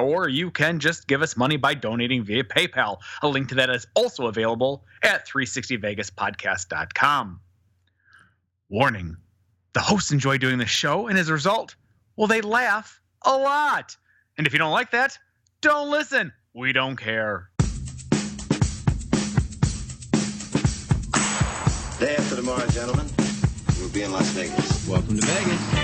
Or you can just give us money by donating via PayPal. A link to that is also available at 360vegaspodcast.com. Warning the hosts enjoy doing the show, and as a result, well, they laugh a lot. And if you don't like that, don't listen. We don't care. Day after tomorrow, gentlemen, we'll be in Las Vegas. Welcome to Vegas.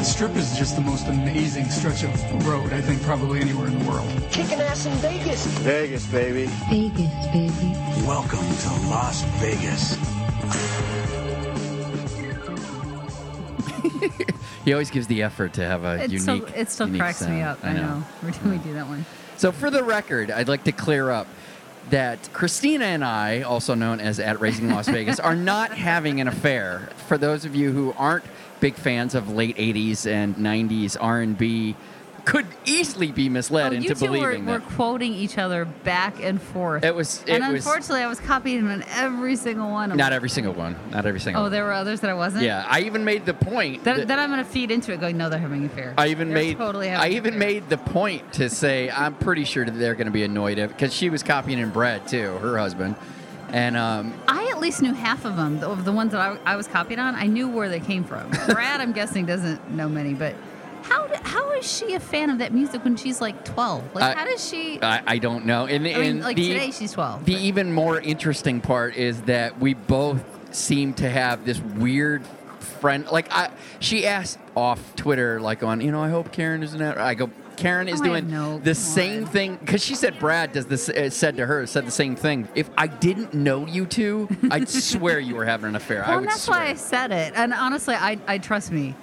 The strip is just the most amazing stretch of road, I think, probably anywhere in the world. Kicking ass in Vegas. Vegas, baby. Vegas, baby. Welcome to Las Vegas. He always gives the effort to have a It unique. still, it still unique cracks me up. I know. Every time we do that one. So, for the record, I'd like to clear up that Christina and I, also known as at Raising Las Vegas, are not having an affair. For those of you who aren't big fans of late '80s and '90s R&B, could easily be misled Oh, into you two were, believing were that. quoting each other back and forth. It was- and it was- unfortunately, I was copying on every single one of them. Not them. every single one. Not every single. Oh, one. there were others that I wasn't. Yeah, I even made the point. Then, that- then I'm gonna feed into it, going, "No, they're having an affair." I even They're made Totally I even made the point to say I'm pretty sure that they're going to be annoyed because she was copying in Brad too, her husband, and um, I at least knew half of them. Of the ones that I, I was copied on, I knew where they came from. Brad, I'm guessing, doesn't know many, but. How, d- how is she a fan of that music when she's like 12? Like, I- how does she? I, I don't know. And, I mean, and like the, today she's 12. the but- even more interesting part is that we both seem to have this weird friend. Like I, she asked off Twitter, like on, you know, I hope Karen isn't out. I go. Karen is Oh, doing know. the same on. thing because she said Brad does this. Uh, said to her, said the same thing. If I didn't know you two, I'd swear you were having an affair. I Well, would that's swear. why I said it. And honestly, I, I trust me.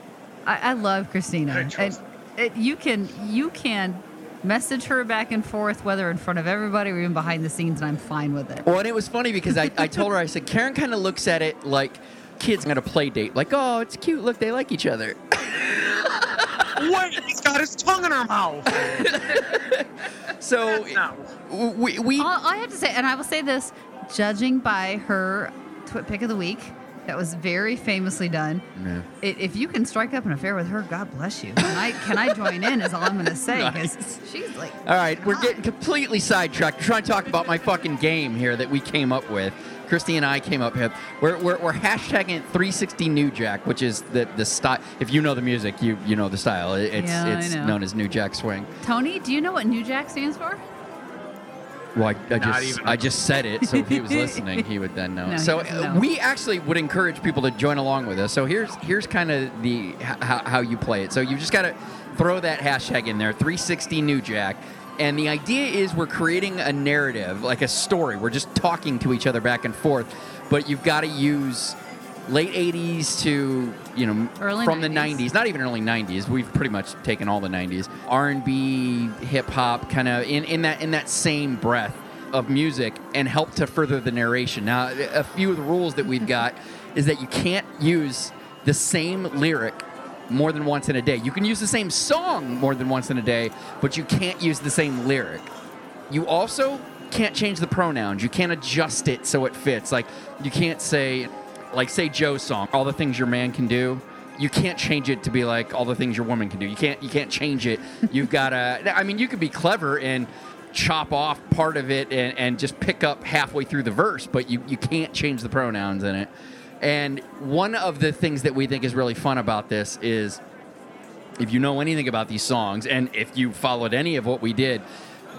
I, I love Christina. I trust and it, you can you can message her back and forth, whether in front of everybody or even behind the scenes, and I'm fine with it. Well, and it was funny because I, I told her, I said, Karen kind of looks at it like kids at a play date. Like, oh, it's cute. Look, they like each other. Wait, he's got his tongue in her mouth. So we, we All, all I have to say, and I will say this, judging by her twit pick of the week, that was very famously done. Yeah. I if you can strike up an affair with her, God bless you. Can I, can I join in? Is all I'm going to say because she's like. All right, we're getting completely sidetracked. We're trying to talk about my fucking game here that we came up with. Christy and I came up with. We're, we're, we're hashtagging 360 New Jack, which is the, the style. If you know the music, you you know the style. It- It's Yeah, I it's know. known as New Jack Swing. Tony, do you know what New Jack stands for? Well, I, I just. I just said it, so if he was listening, he would then know. No, so uh, know. we actually would encourage people to join along with us. So here's here's kind of the how, how you play it. So you just got to throw that hashtag in there, 360 New Jack. And the idea is we're creating a narrative, like a story. We're just talking to each other back and forth, but you've got to use late 80s to you know Early from the 90s. 90s not even early 90s we've pretty much taken all the 90s r&b hip-hop kind of in, in that in that same breath of music and help to further the narration now a few of the rules that we've got is that you can't use the same lyric more than once in a day you can use the same song more than once in a day but you can't use the same lyric you also can't change the pronouns. You can't adjust it so it fits. Like you can't say, like say Joe's song, all the things your man can do. You can't change it to be like all the things your woman can do. You can't. You can't change it. You've got to. I mean, you could be clever and chop off part of it and, and just pick up halfway through the verse, but you, you can't change the pronouns in it. And one of the things that we think is really fun about this is if you know anything about these songs and if you followed any of what we did,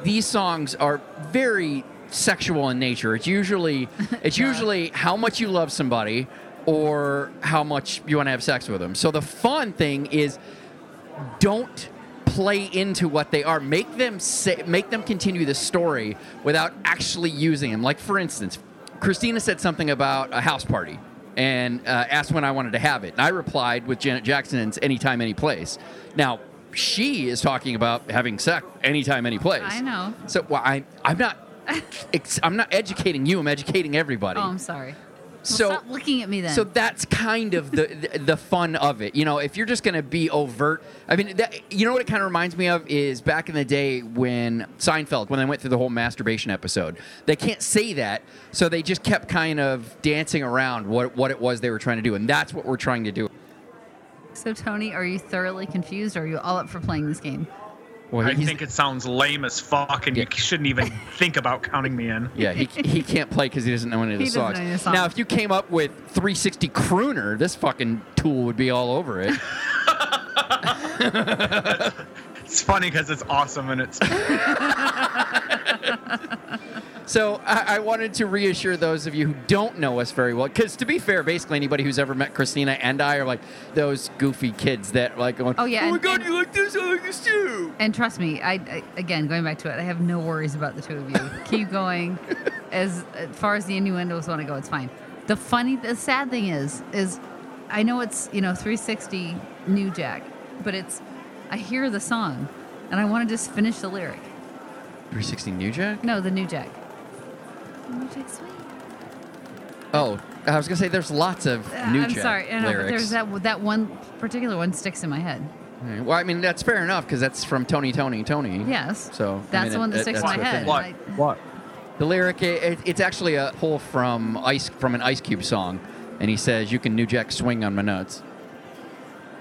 these songs are very sexual in nature. It's usually it's usually how much you love somebody or how much you want to have sex with them. So the fun thing is don't play into what they are. Make them say, make them continue the story without actually using them. Like for instance, Christina said something about a house party and uh, asked when I wanted to have it. And I replied with Janet Jackson's "Anytime, Any Place." Now she is talking about having sex anytime, any place. I know. So well, I I'm not I'm not educating you. I'm educating everybody. Oh, I'm sorry. Well, so stop looking at me then. so that's kind of the, the the fun of it. You know, if you're just going to be overt, I mean, that, you know what it kind of reminds me of is back in the day when Seinfeld, when they went through the whole masturbation episode. They can't say that, so they just kept kind of dancing around what what it was they were trying to do, and that's what we're trying to do. So, Tony, are you thoroughly confused or are you all up for playing this game? Well, I think it sounds lame as fuck, and you shouldn't even think about counting me in. Yeah, he, he can't play because he doesn't know any of the He doesn't songs. know any of Now, if you came up with 360 crooner, this fucking tool would be all over it. It's funny because it's awesome and it's So I, I wanted to reassure those of you who don't know us very well, because to be fair, basically anybody who's ever met Christina and I are like those goofy kids that like going, Oh, yeah, oh my and- god, and- you like this, I like this too. And trust me, I, I again going back to it, I have no worries about the two of you. Keep going. As, as far as the innuendos want to go, it's fine. The funny, the sad thing is, is I know it's you know 360 New Jack, but it's I hear the song, and I want to just finish the lyric. 360 New Jack? No, the New Jack. New Jack Swing. Oh, I was gonna say there's lots of Uh, New I'm Jack sorry, I know, but lyrics. there's that that one particular one sticks in my head. Alright, Well, I mean that's fair enough because that's from Tony, Tony, Tony. Yes. So I That's mean, the one that it- sticks in that's my within head. it. what? I- What? The lyric, it, it's actually a pull from Ice from an Ice Cube song, and he says, "You can New Jack swing on my nuts."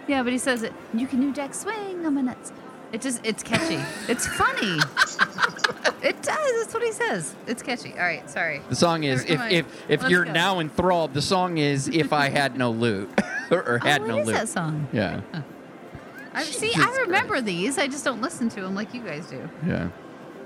Yeah, but he says it. You can New Jack swing on my nuts. It just it's catchy. it's funny. it does. That's what he says. It's catchy. All right, sorry. The song is if if if Let's you're go. now enthralled. The song is if I had no loot or, or had oh, no what is loot. that song? Yeah, I see. Jesus I remember these. I just don't listen to them like you guys do. yeah.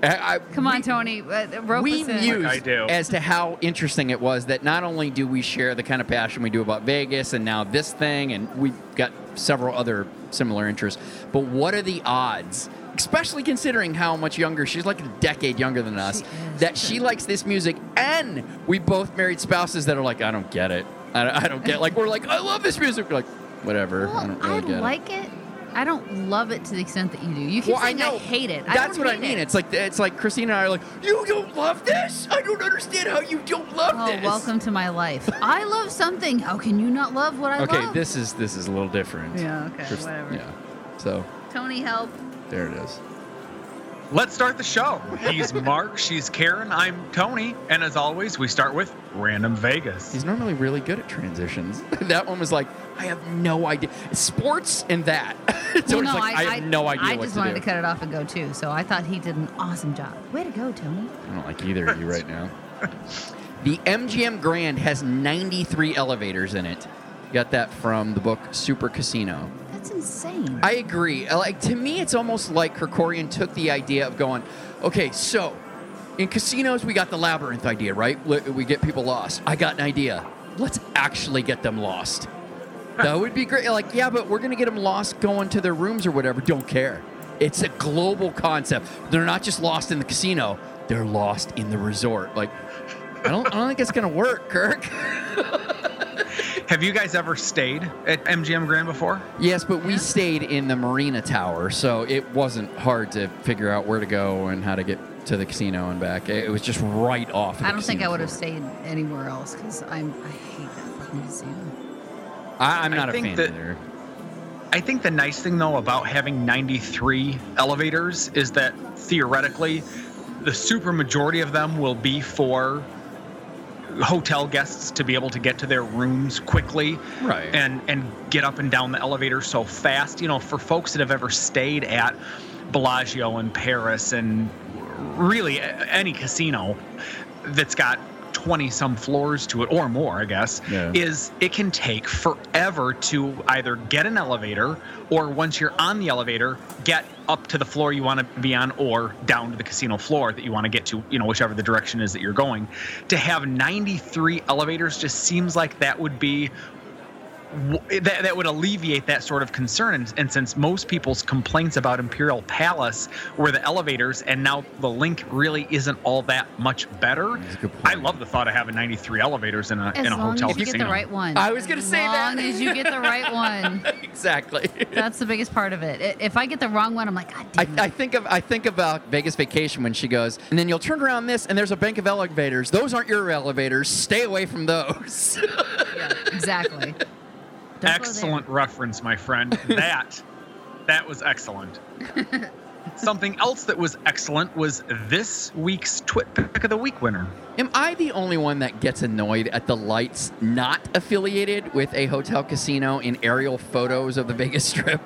I, I, Come on, we- Tony. Uh, rope We us in. mused I as to how interesting it was that not only do we share the kind of passion we do about Vegas and now this thing, and we've got several other similar interests, but what are the odds? Especially considering how much younger she's like a decade younger than us, She that she likes this music, and we both married spouses that are like, I don't get it. I don't, I don't get. Like we're like, I love this music. We're like, whatever. I don't really I get it. like it. I don't love it to the extent that you do. You keep Well, I know. hate it. I That's what I mean. It. It's like it's like Christina and I are like, you don't love this. I don't understand how you don't love Oh, this. welcome to my life. I love something. How can you not love what I Okay, love? Okay, this is this is a little different. Yeah, okay, Just- whatever. Yeah. So Tony, help. There it is. Let's start the show. He's Mark, she's Karen, I'm Tony, and as always, we start with Random Vegas. He's normally really good at transitions. that one was like, I have no idea. Sports and that. so Well, it's like, I, have no idea I what just to wanted do. to cut it off and go too. So I thought he did an awesome job. Way to go, Tony. I don't like either of you right now. The MGM Grand has 93 elevators in it. Got that from the book Super Casino. Insane. I agree. Uh, Like to me, it's almost like Kerkorian took the idea of going, okay, so in casinos we got the labyrinth idea, right? We get people lost. I got an idea. Let's actually get them lost. That would be great. Like, yeah, but we're gonna get them lost going to their rooms or whatever. Don't care. It's a global concept. They're not just lost in the casino. They're lost in the resort. Like, I don't, I don't think it's gonna work, Kirk. Have you guys ever stayed at MGM Grand before? Yes, but we stayed in the Marina Tower, so it wasn't hard to figure out where to go and how to get to the casino and back. It was just right off. Of the I don't think I would have stayed anywhere else because I'm I hate that fucking casino. I, I'm not a fan that- either. I think the nice thing though about having 93 elevators is that theoretically the super majority of them will be for hotel guests to be able to get to their rooms quickly Right. and and get up and down the elevator so fast you know for folks that have ever stayed at Bellagio in Paris and really any casino that's got 20 some floors to it or more, I guess, Yeah. is it can take forever to either get an elevator or once you're on the elevator, get up to the floor you want to be on or down to the casino floor that you want to get to, you know, whichever the direction is that you're going. To have 93 elevators just seems like that would be that, that would alleviate that sort of concern and, and since most people's complaints about imperial palace were the elevators and now the link really isn't all that much better That's a good i love the thought of having 93 elevators in a As in a hotel as you get the right one. I was gonna say that. As long as you get the right one. exactly. That's the biggest part of it. If I get the wrong one, I'm like, God I, damn it. I think of I think about Vegas Vacation when she goes, and then you'll turn around this, and there's a bank of elevators. Those aren't your elevators. Stay away from those. yeah, exactly. Don't there. excellent reference my friend that that was excellent something else that was excellent was this week's twit pick of the week winner Am I the only one that gets annoyed at the lights not affiliated with a hotel casino in aerial photos of the Vegas Strip?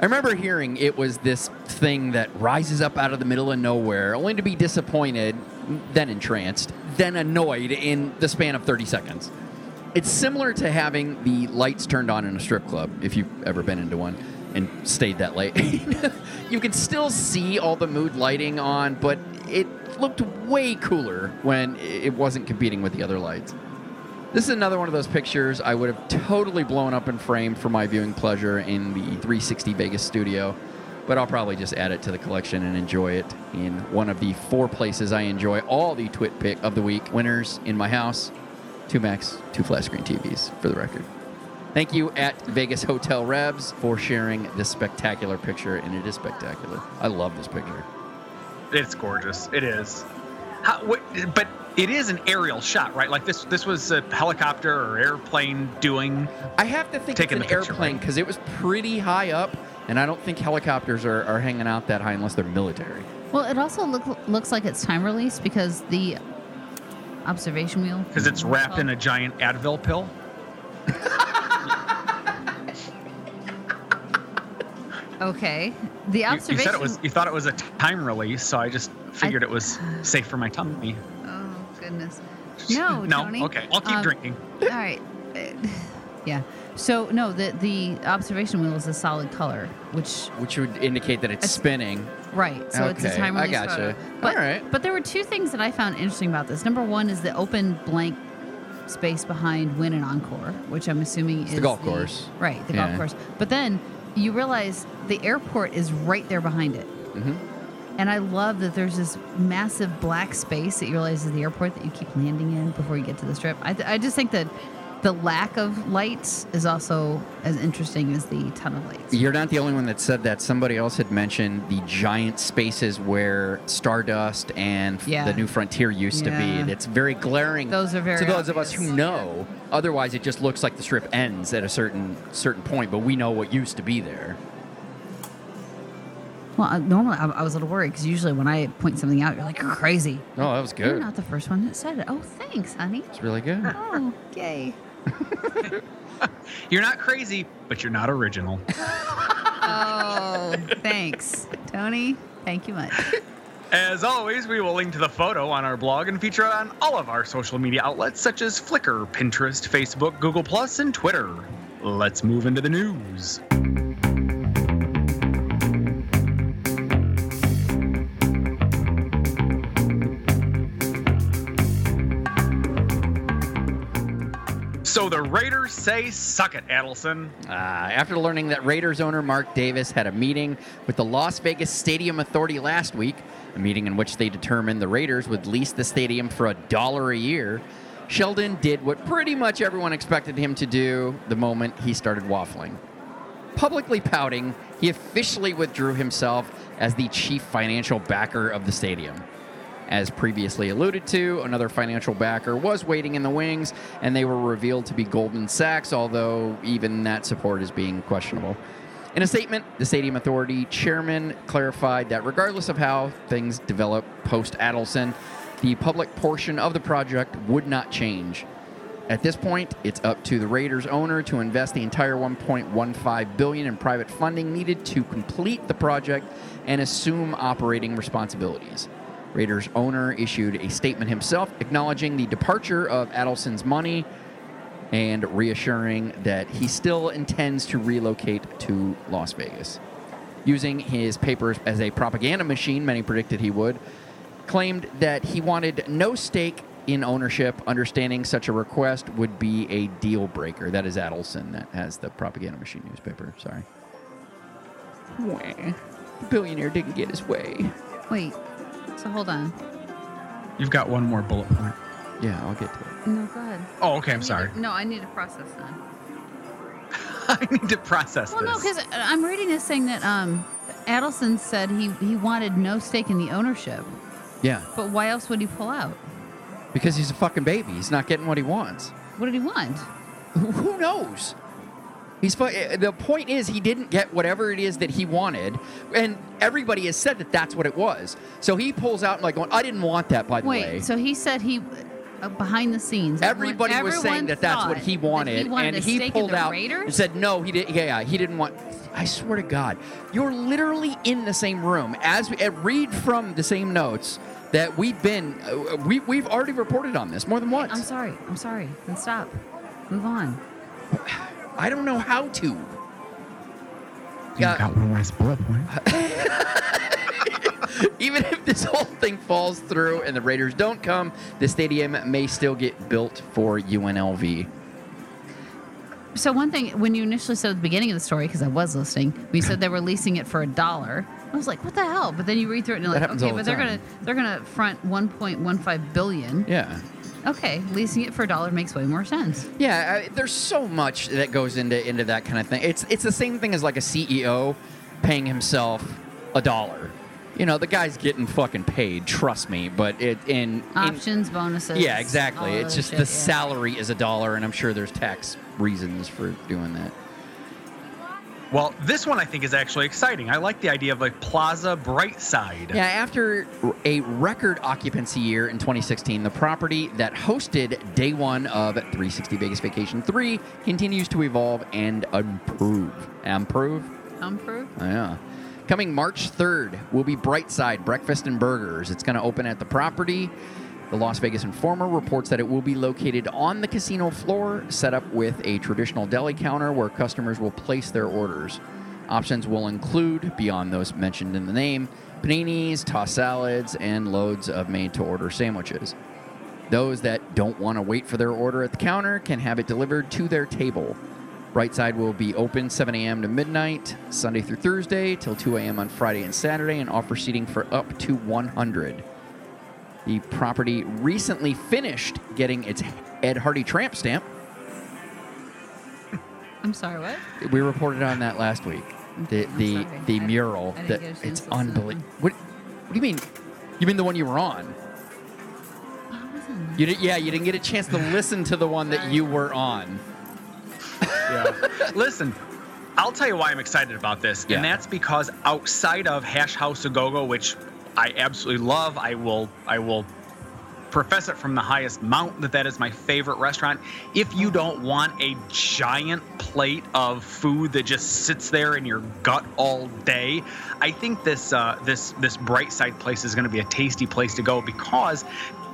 I remember hearing it was this thing that rises up out of the middle of nowhere, only to be disappointed, then entranced, then annoyed in the span of 30 seconds. It's similar to having the lights turned on in a strip club, if you've ever been into one and stayed that late. you can still see all the mood lighting on, but it looked way cooler when it wasn't competing with the other lights. This is another one of those pictures I would have totally blown up and framed for my viewing pleasure in the 360 Vegas studio, but I'll probably just add it to the collection and enjoy it in one of the four places I enjoy all the Twit Pick of the Week winners in my house two Macs, two flat screen TVs, for the record. Thank you at Vegas Hotel Rebs for sharing this spectacular picture, and it is spectacular. I love this picture. It's gorgeous. It is. How, what, but it is an aerial shot, right? Like this. This was a helicopter or airplane doing. I have to think Taking it's the an picture, airplane right? because it was pretty high up, and I don't think helicopters are, are hanging out that high unless they're military. Well, it also look, looks like it's time release because the observation wheel. Because it's wrapped in a giant Advil pill. Okay. The You, you said it was. You thought it was a time release, so I just figured it was safe for my tummy. Oh goodness. No, no. Tony. Okay, I'll keep Um, drinking. All right. Yeah. So no, the the observation wheel is a solid color, which Which would indicate that it's It's- spinning. right. So it's a time I gotcha. photo. But, All right. But there were two things that I found interesting about this. Number one is the open blank space behind Wynn and Encore, which I'm assuming is the golf course. Right, the Yeah. golf course. But then you realize the airport is right there behind it. Mhm. And I love that there's this massive black space that you realize is the airport that you keep landing in before you get to the strip. I, I just think that the lack of lights is also as interesting as the ton of lights. You're not the only one that said that. Somebody else had mentioned the giant spaces where Stardust and Yeah. the New Frontier used to Yeah. be. It's very glaring Those are very to those of us who obvious. know. Otherwise, it just looks like the strip ends at a certain certain point, but we know what used to be there. Well, uh, normally I, I was a little worried because usually when I point something out, you're like, you're crazy. Oh, that was good. You're not the first one that said it. Oh, thanks, honey. It's really good. Oh, yay. You're not crazy, but you're not original. Oh, thanks, Tony. Thank you much. As always, we will link to the photo on our blog and feature it on all of our social media outlets such as Flickr, Pinterest, Facebook, Google Plus, and Twitter. Let's move into the news. So the Raiders say, "Suck it, Adelson." Uh, after learning that Raiders owner Mark Davis had a meeting with the Las Vegas Stadium Authority last week, a meeting in which they determined the Raiders would lease the stadium for a dollar a year, Sheldon did what pretty much everyone expected him to do the moment he started waffling. Publicly pouting, he officially withdrew himself as the chief financial backer of the stadium. As previously alluded to, another financial backer was waiting in the wings, and they were revealed to be Goldman Sachs, although even that support is being questionable. In a statement, the Stadium Authority chairman clarified that regardless of how things develop post Adelson, the public portion of the project would not change. At this point, it's up to the Raiders owner to invest the entire 1.15 billion in private funding needed to complete the project and assume operating responsibilities. Raiders owner issued a statement himself acknowledging the departure of Adelson's money and reassuring that he still intends to relocate to Las Vegas. Using his papers as a propaganda machine, many predicted he would, claimed that he wanted no stake in ownership, understanding such a request would be a deal breaker. That is Adelson that has the propaganda machine newspaper. Sorry. Wah. The billionaire didn't get his way. Wait. So hold on. You've got one more bullet point. Yeah, I'll get to it. No, go ahead. Oh, okay. I I'm sorry. to- no, I need to process that. I need to process Well, no, because I'm reading this thing that um, Adelson said he, he wanted no stake in the ownership. Yeah, But why else would he pull out? because he's a fucking baby. He's not getting what he wants. What did he want? Who, who knows? He's eh, the point is he didn't get whatever it is that he wanted, and everybody has said that that's what it was. So he pulls out and like, going, I didn't want that, by the Wait, way. so he said he, uh, behind the scenes, Everybody everyone- was saying that that's what he wanted, he wanted and he pulled out Raiders? and said no, he didn't. Yeah, he didn't want. I swear to God, you're literally in the same room as we uh, read from the same notes that we've been. Uh, we we've already reported on this more than once. I'm sorry. I'm sorry. Then stop. Move on. I don't know how to. You've Yeah. got one last bullet point. Even if this whole thing falls through and the Raiders don't come, the stadium may still get built for UNLV. So one thing, when you initially said at the beginning of the story, because I was listening, when you said they were leasing it for a dollar, I was like, "What the hell?" But then you read through it and you're like, "Okay, all but the they're time. gonna they're gonna front 1.15 billion. Yeah. Okay, leasing it for a dollar makes way more sense. Yeah, I, there's so much that goes into into that kind of thing. It's it's the same thing as like a CEO paying himself a dollar. You know, the guy's getting fucking paid. Trust me. But it in, in Options, bonuses. yeah, exactly. It's just shit, the yeah. salary is a dollar, and I'm sure there's tax reasons for doing that. Well, this one I think is actually exciting. I like the idea of like Plaza Brightside. Yeah, after a record occupancy year in 2016, the property that hosted day one of 360 Vegas Vacation 3 continues to evolve and improve. Improve? Improve. Oh, yeah. Coming March 3rd will be Brightside Breakfast and Burgers. It's going to open at the property. The Las Vegas Informer reports that it will be located on the casino floor, set up with a traditional deli counter where customers will place their orders. Options will include, beyond those mentioned in the name, paninis, tossed salads, and loads of made to order sandwiches. Those that don't want to wait for their order at the counter can have it delivered to their table. Brightside will be open 7 a.m. to midnight, Sunday through Thursday, till 2 a.m. on Friday and Saturday, and offer seating for up to 100. The property recently finished getting its Ed Hardy tramp stamp. I'm sorry. What? We reported on that last week. The I'm the sorry. the I- mural I didn't that get a chance it's to listen. unbelievable. What, what do you mean? You mean the one you were on? Wasn't You did, yeah, you didn't get a chance to listen to the one that you were on. Yeah. Listen, I'll tell you why I'm excited about this, Yeah. and that's because outside of Hash House a Go Go, which I absolutely love, I will I will profess it from the highest mount that that is my favorite restaurant. If you don't want a giant plate of food that just sits there in your gut all day, I think this uh, this this bright side place is going to be a tasty place to go because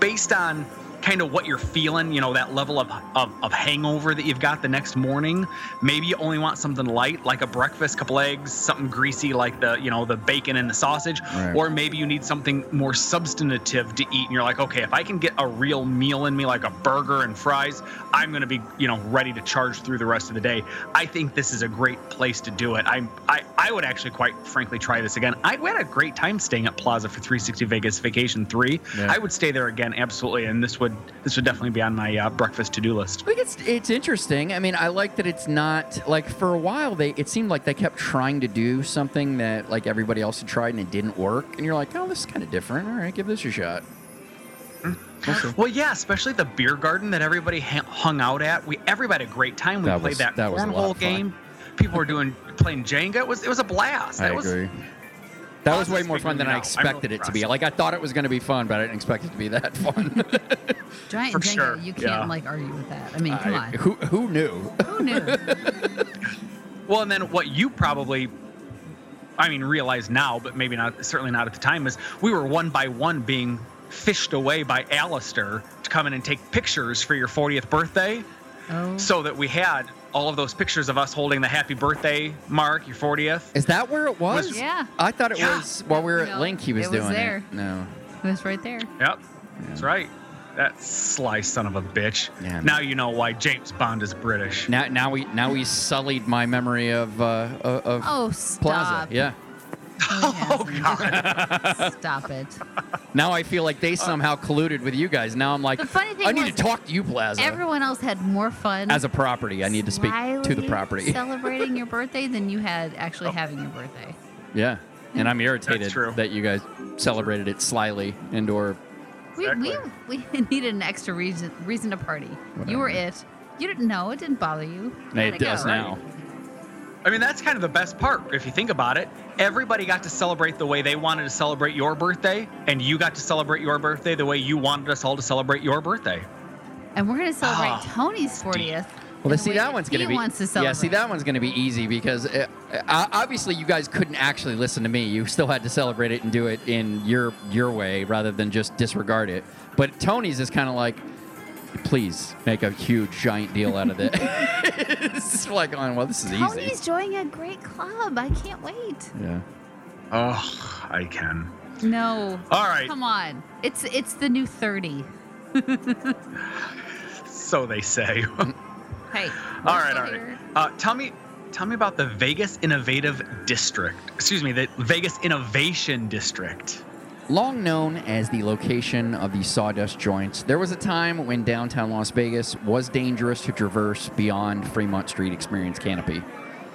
based on kind of what you're feeling, you know, that level of, of, of hangover that you've got the next morning. Maybe you only want something light, like a breakfast, couple eggs, something greasy like the, you know, the bacon and the sausage. Right. Or maybe you need something more substantive to eat and you're like, okay, if I can get a real meal in me, like a burger and fries, I'm going to be, you know, ready to charge through the rest of the day. I think this is a great place to do it. I, I, I would actually quite frankly try this again. I we had a great time staying at Plaza for 360 Vegas Vacation 3. Yeah. I would stay there again, absolutely. And this would this would definitely be on my uh, breakfast to do list. I think it's it's interesting. I mean, I like that it's not like for a while they it seemed like they kept trying to do something that like everybody else had tried and it didn't work, and you're like, oh, this is kind of different. All right, give this a shot. We'll. Well, yeah, especially the beer garden that everybody ha- hung out at. We everybody had a great time. We That played was- that, that was a lot cornhole game. People were doing playing Jenga. It was it was a blast. I That was, agree. That was way more fun than I it out. I'm expected really it to be. Like I thought it was going to be fun, but I didn't expect it to be that fun. Giant For Jenga, sure, you can't yeah. like argue with that. I mean, come I- on. who who knew? Who knew? Well, and then what you probably I mean, realize now, but maybe not, certainly not at the time, is we were one by one being fished away by Alistair to come in and take pictures for your 40th birthday. Oh. So that we had all of those pictures of us holding the happy birthday mark, your 40th. Is that where it was? Yeah. I thought it Yeah. was while we were at No, Link. He was it was doing there. it. No. It was right there. Yep, that's right. That sly son of a bitch. Yeah, now you know why James Bond is British. Now, now we now we sullied my memory of uh, of of Oh, stop. Plaza. Yeah. Oh, oh God. Stop it. Now I feel like they somehow colluded with you guys. Now I'm like, The funny thing I need was to talk to you, Plaza. Everyone else had more fun As a property, I need to speak to the slyly property. celebrating your birthday than you had actually oh. having your birthday. yeah. And I'm irritated That's true. that you guys celebrated it slyly and or We, Exactly. we, we needed an extra reason reason to party. You were it. You didn't know. It didn't bother you. Let it go. does now. I mean, that's kind of the best part if you think about it. Everybody got to celebrate the way they wanted to celebrate your birthday, and you got to celebrate your birthday the way you wanted us all to celebrate your birthday. And we're going to celebrate Ah, Tony's 40th. Well, in see, that one's going to be. wants to yeah, see, that one's going to be easy because uh, uh, obviously you guys couldn't actually listen to me. You still had to celebrate it and do it in your your way rather than just disregard it. But Tony's is kind of like, please make a huge giant deal out of it. it's like, oh, well, this is Tony's easy. joining a great club. I can't wait. Yeah. Oh, I can. No. All right. Come on. It's it's the new 30. So they say. Hey. all we're right, still all right. Uh, tell me, tell me about the Vegas Innovative District. Excuse me, the Vegas Innovation District. Long known as the location of the sawdust joints, there was a time when downtown Las Vegas was dangerous to traverse beyond Fremont Street Experience Canopy.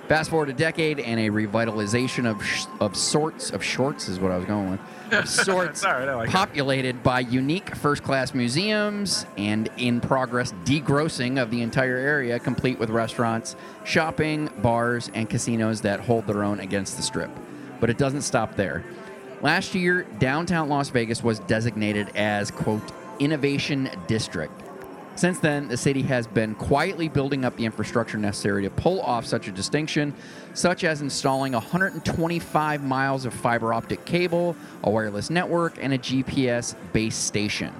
Fast forward a decade and a revitalization of sh- of sorts of shorts is what I was going with. Of sorts right, like it. populated by unique first-class museums and in progress degrossing of the entire area complete with restaurants, shopping, bars and casinos that hold their own against the strip. But it doesn't stop there. Last year, downtown Las Vegas was designated as, quote, Innovation District. Since then, the city has been quietly building up the infrastructure necessary to pull off such a distinction, such as installing 125 miles of fiber optic cable, a wireless network, and a GPS base station.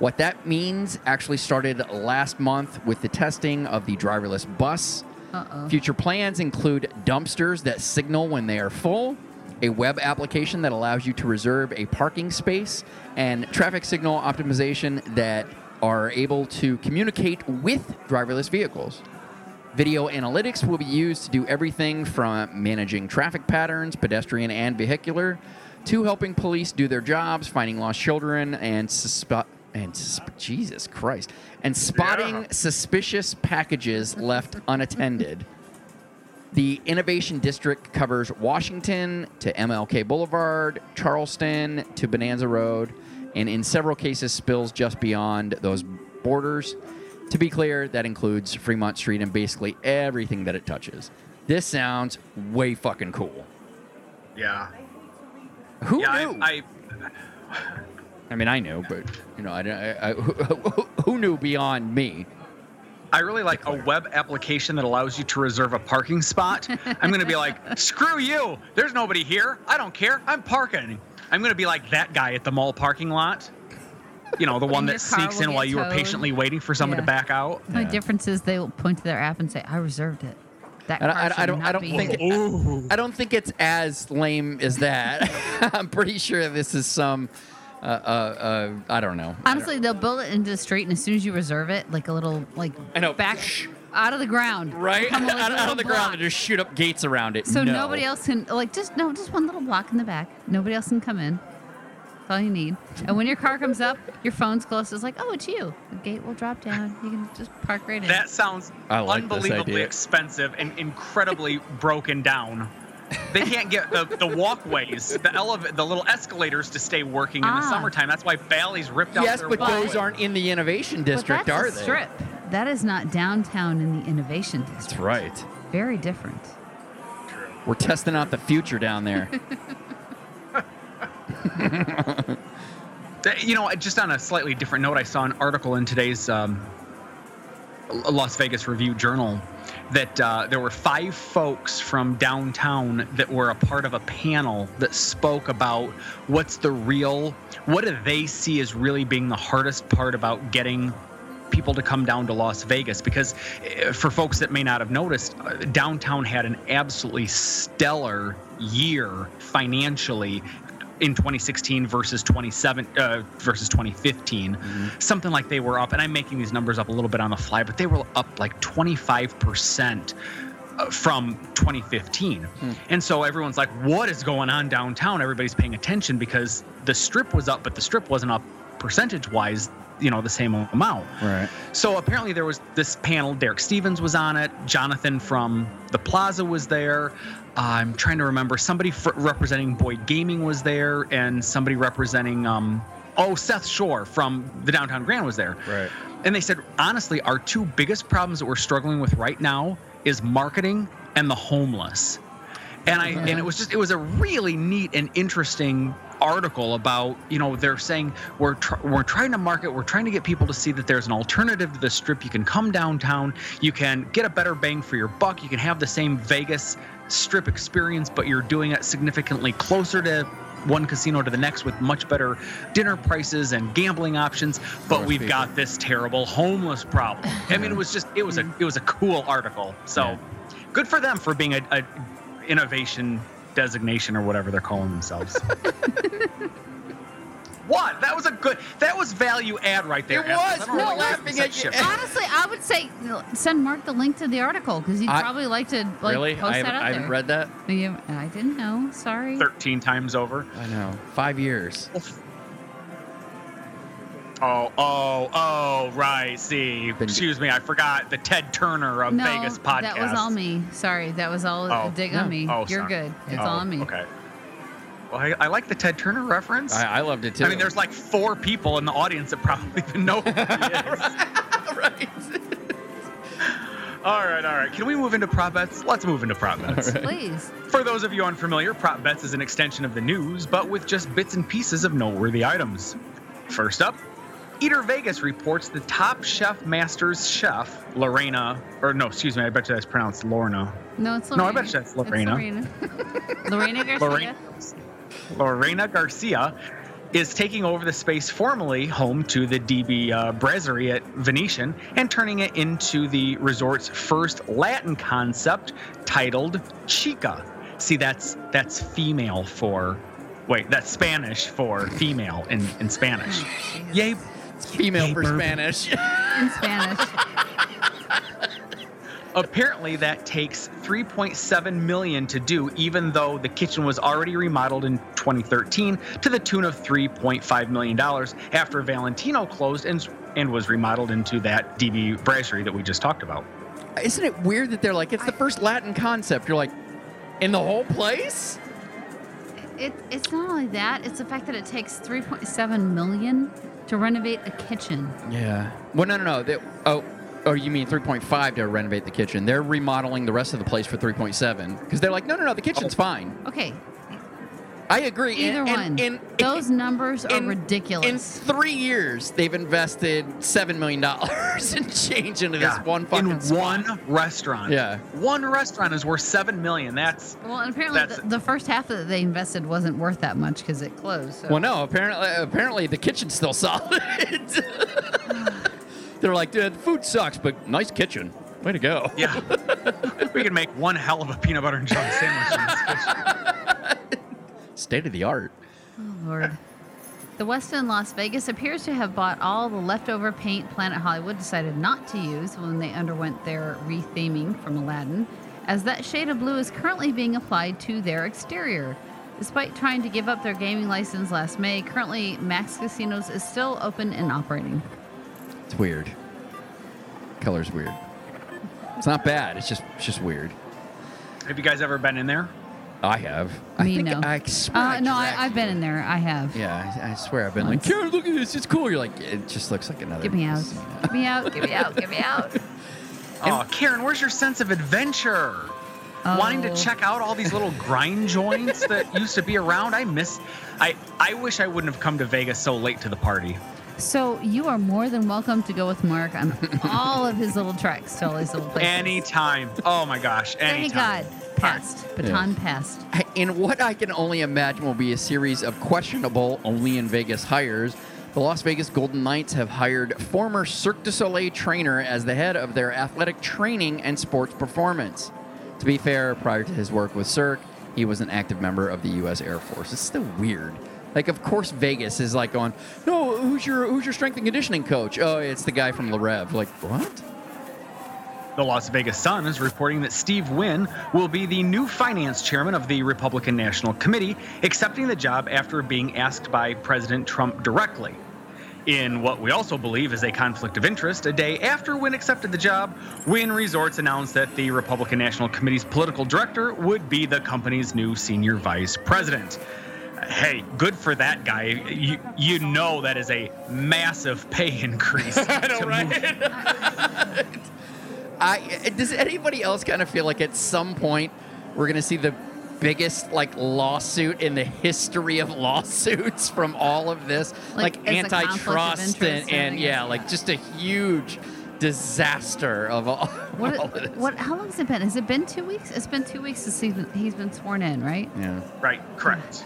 What that means actually started last month with the testing of the driverless bus. Uh-oh. Future plans include dumpsters that signal when they are full, a web application that allows you to reserve a parking space, and traffic signal optimization that are able to communicate with driverless vehicles. Video analytics will be used to do everything from managing traffic patterns, pedestrian and vehicular, to helping police do their jobs, finding lost children, and suspe- and sus- Jesus Christ, and spotting Yeah. suspicious packages left unattended. The Innovation District covers Washington to MLK Boulevard, Charleston to Bonanza Road, and in several cases spills just beyond those borders. To be clear, that includes Fremont Street and basically everything that it touches. This sounds way fucking cool. Yeah. Who yeah, knew? I, I mean, I knew, but you know, I, I, I who, who knew beyond me? I really like a web application that allows you to reserve a parking spot. I'm going to be like, screw you. There's nobody here. I don't care. I'm parking. I'm going to be like that guy at the mall parking lot. You know, the one that sneaks in while you were patiently waiting for someone Yeah. to back out. The only difference is they will point to their app and say, I reserved it. That I, car I, I should don't. I don't be think. here." I don't think it's as lame as that. I'm pretty sure this is some. Uh, uh, uh, I don't know. Honestly, they'll build it into the street, and as soon as you reserve it, like a little, like I know. back out of the ground, right like, out, out of the ground and just shoot up gates around it. So No. nobody else can like just no, just one little block in the back. Nobody else can come in. That's all you need. And when your car comes up, your phone's close. It's like, oh, it's you. The gate will drop down. You can just park right in. That sounds like unbelievably expensive and incredibly broken down. They can't get the, the walkways, the elev- the little escalators to stay working in the Ah. summertime. That's why Bally's ripped out Yes, their but walkway. those aren't in the innovation But district, that's are a they? strip. That is not downtown in the innovation district. That's right. Very different. We're testing out the future down there. You know, just on a slightly different note, I saw an article in today's um, Las Vegas Review Journal, that uh, there were five folks from downtown that were a part of a panel that spoke about what's the real, what do they see as really being the hardest part about getting people to come down to Las Vegas? Because eh, for folks that may not have noticed, uh, downtown had an absolutely stellar year financially in 2016 versus 27 uh, versus 2015 something like they were up and i'm making these numbers up a little bit on the fly but they were up like 25% uh, from 2015 and so everyone's like what is going on downtown? Everybody's paying attention because the strip was up but the strip wasn't up percentage wise you know the same amount Right. so apparently there was this panel. Derek Stevens was on it. Jonathan from the Plaza was there. I'm trying to remember somebody fr- representing Boyd Gaming was there, and somebody representing um, oh Seth Schorr from the Downtown Grand was there. Right. And they said honestly, our two biggest problems that we're struggling with right now is marketing and the homeless. And I and it was just it was a really neat and interesting article about you know they're saying we're tr- we're trying to market we're trying to get people to see that there's an alternative to the strip. You can come downtown you can get a better bang for your buck you can have the same Vegas strip experience but you're doing it significantly closer to one casino to the next with much better dinner prices and gambling options. But More we've people. got this terrible homeless problem. I mean it was just it was a mm. it was a cool article. So Yeah. good for them for being a, a innovation designation or whatever they're calling themselves. what? That was a good. That was value add right there. It Evans. was. I don't We're know why you're laughing at you. Honestly, I would say send Mark the link to the article because he'd I- probably like to like really? post I that haven't, out I haven't read that. Yeah, I didn't know. Sorry. Thirteen times over. I know. Five years. Oh, oh, oh, right. See, Been- excuse me, I forgot the Ted Turner of no, Vegas podcast. that was all me. Sorry, that was all Oh. a dig No. on me. Oh, You're sorry. good. It's Oh, all on oh, me. Okay. Well, I, I like the Ted Turner reference. I, I loved it too. I mean, there's like four people in the audience that probably even know who he is. right. All right, all right. Can we move into prop bets? Let's move into prop bets. Please. For those of you unfamiliar, prop bets is an extension of the news, but with just bits and pieces of noteworthy items. First up, Eater Vegas reports the top chef masters chef, Lorena, or no, excuse me, I bet you that's pronounced Lorna. No, it's Lorena. No, I bet you that's It's Lorena. Lorena. Lorena Garcia. Lorena, Lorena Garcia is taking over the space formerly home to the DB uh, Brasserie at Venetian and turning it into the resort's first Latin concept titled Chica. See, that's that's female for, wait, that's Spanish for female in, in Spanish. Yay. Female for bourbon. Spanish. in Spanish. Apparently, that takes 3.7 million to do, even though the kitchen was already remodeled in 2013 to the tune of 3.5 million dollars after Valentino closed and and was remodeled into that DB brasserie that we just talked about. Isn't it weird that they're like, it's the first Latin concept? You're like, in the whole place? It, it's not only that; it's the fact that it takes 3.7 million to renovate a kitchen. Yeah. Well, no, no, no. They, oh, oh, you mean 3.5 to renovate the kitchen? They're remodeling the rest of the place for 3.7 because they're like, no, no, no, the kitchen's oh. fine. Okay, I agree. either And- one. and- and- Those numbers are in- ridiculous. In three years, they've invested seven million dollars in change into this one fucking in spot. one restaurant. Yeah. one restaurant is worth seven million. That's well, and apparently the, the first half that they invested wasn't worth that much because it closed. So. Well, no, apparently, apparently the kitchen's still solid. They're like, "Dude, food sucks, but nice kitchen. Way to go. yeah. we can make one hell of a peanut butter and jelly sandwich. in this kitchen. State of the art. Oh, Lord. The Westin Las Vegas appears to have bought all the leftover paint Planet Hollywood decided not to use when they underwent their retheming from Aladdin, as that shade of blue is currently being applied to their exterior. Despite trying to give up their gaming license last May, currently Max Casinos is still open and operating. It's weird. Color's weird. It's not bad. It's just, it's just weird. Have you guys ever been in there? I have. I Me, think no. I swear. Uh, no, I, dragged I've been in there. I have. Yeah, I, I swear I've been like, Karen, look at this. It's cool. You're like, it just looks like another. Get me out. Get me out. Get me out. Get me out. Oh, Karen, where's your sense of adventure? Wanting to Oh. check out all these little grind joints that used to be around. I miss. I I wish I wouldn't have come to Vegas so late to the party. So you are more than welcome to go with Mark on all of his little treks to all these little places. Anytime. Oh my gosh. Thank Anytime. God. Passed. Baton passed. In what I can only imagine will be a series of questionable, only in Vegas hires, the Las Vegas Golden Knights have hired former Cirque du Soleil trainer as the head of their athletic training and sports performance. To be fair, prior to his work with Cirque, he was an active member of the U.S. Air Force. It's still weird. Like, of course, Vegas is like going, "No, who's your who's your strength and conditioning coach? Oh, it's the guy from Le Rêve." Like, what? The Las Vegas Sun is reporting that Steve Wynn will be the new finance chairman of the Republican National Committee, accepting the job after being asked by President Trump directly. In what we also believe is a conflict of interest, a day after Wynn accepted the job, Wynn Resorts announced that the Republican National Committee's political director would be the company's new senior vice president. Hey, good for that guy. You, you know that is a massive pay increase. I know, right? I does anybody else kind of feel like at some point we're going to see the biggest like lawsuit in the history of lawsuits from all of this, Like, like, as a conflict of antitrust and, and and yeah, like yeah. just a huge disaster of all. What, all of this. what? How long has it been? Has it been two weeks? It's been two weeks since he's been, he's been sworn in, right? Yeah. right, correct.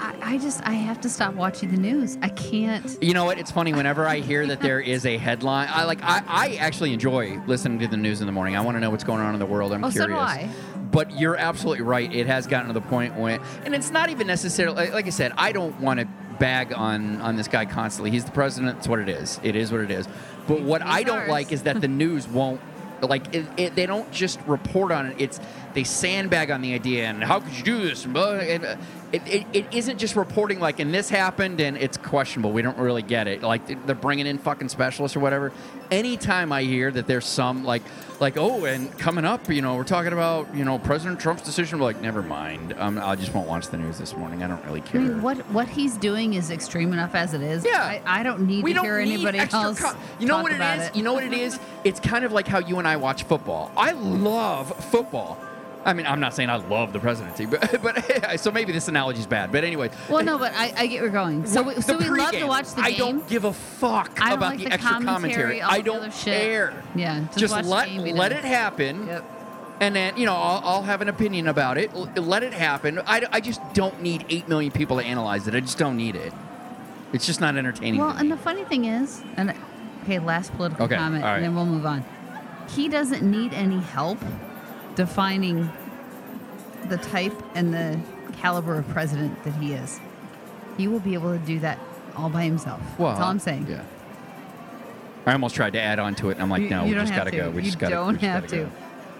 I, I, just I have to stop watching the news. I can't. You know what? It's funny whenever I hear that there is a headline. I like. I, I actually enjoy listening to the news in the morning. I want to know what's going on in the world. I'm Oh, so curious. do I. But you're absolutely right. It has gotten to the point when, and it's not even necessarily. Like, I said, I don't want to bag on on this guy constantly. He's the president. It's what it is. It is what it is. But what I don't ours. like is that the news won't. Like it, it, they don't just report on it. It's they sandbag on the idea and how could you do this? And blah, and, uh, It, it, it isn't just reporting like and this happened and it's questionable. We don't really get it. Like they're bringing in fucking specialists or whatever. Anytime I hear that there's some like like oh and coming up, you know, we're talking about you know President Trump's decision. We're like never mind. Um, I just won't watch the news this morning. I don't really I care. mean, what what he's doing is extreme enough as it is. Yeah. I, I don't need we to don't hear need anybody else. co- you know what it? You know what it is? It's kind of like how you and I watch football. I love football. I mean, I'm not saying I love the presidency, but but so maybe this analogy is bad. But anyway, Well, no, but I, I get where you're going. So we, so we love to watch the game. I don't give a fuck about like the, the extra commentary, I don't other shit. care. Yeah, just just, let let it happen. Yep. And then you know I'll, I'll have an opinion about it. L- Let it happen. I, I just don't need eight million people to analyze it. I just don't need it. It's just not entertaining. Well, and the funny thing is, and okay, last political Okay, comment, right. and then we'll move on. He doesn't need any help defining the type and the caliber of president that he is. He will be able to do that all by himself. well, That's all I'm saying. Yeah. I almost tried to add on to it, and I'm like, You- no, you we just gotta to. go. We you just gotta. You don't have to. go.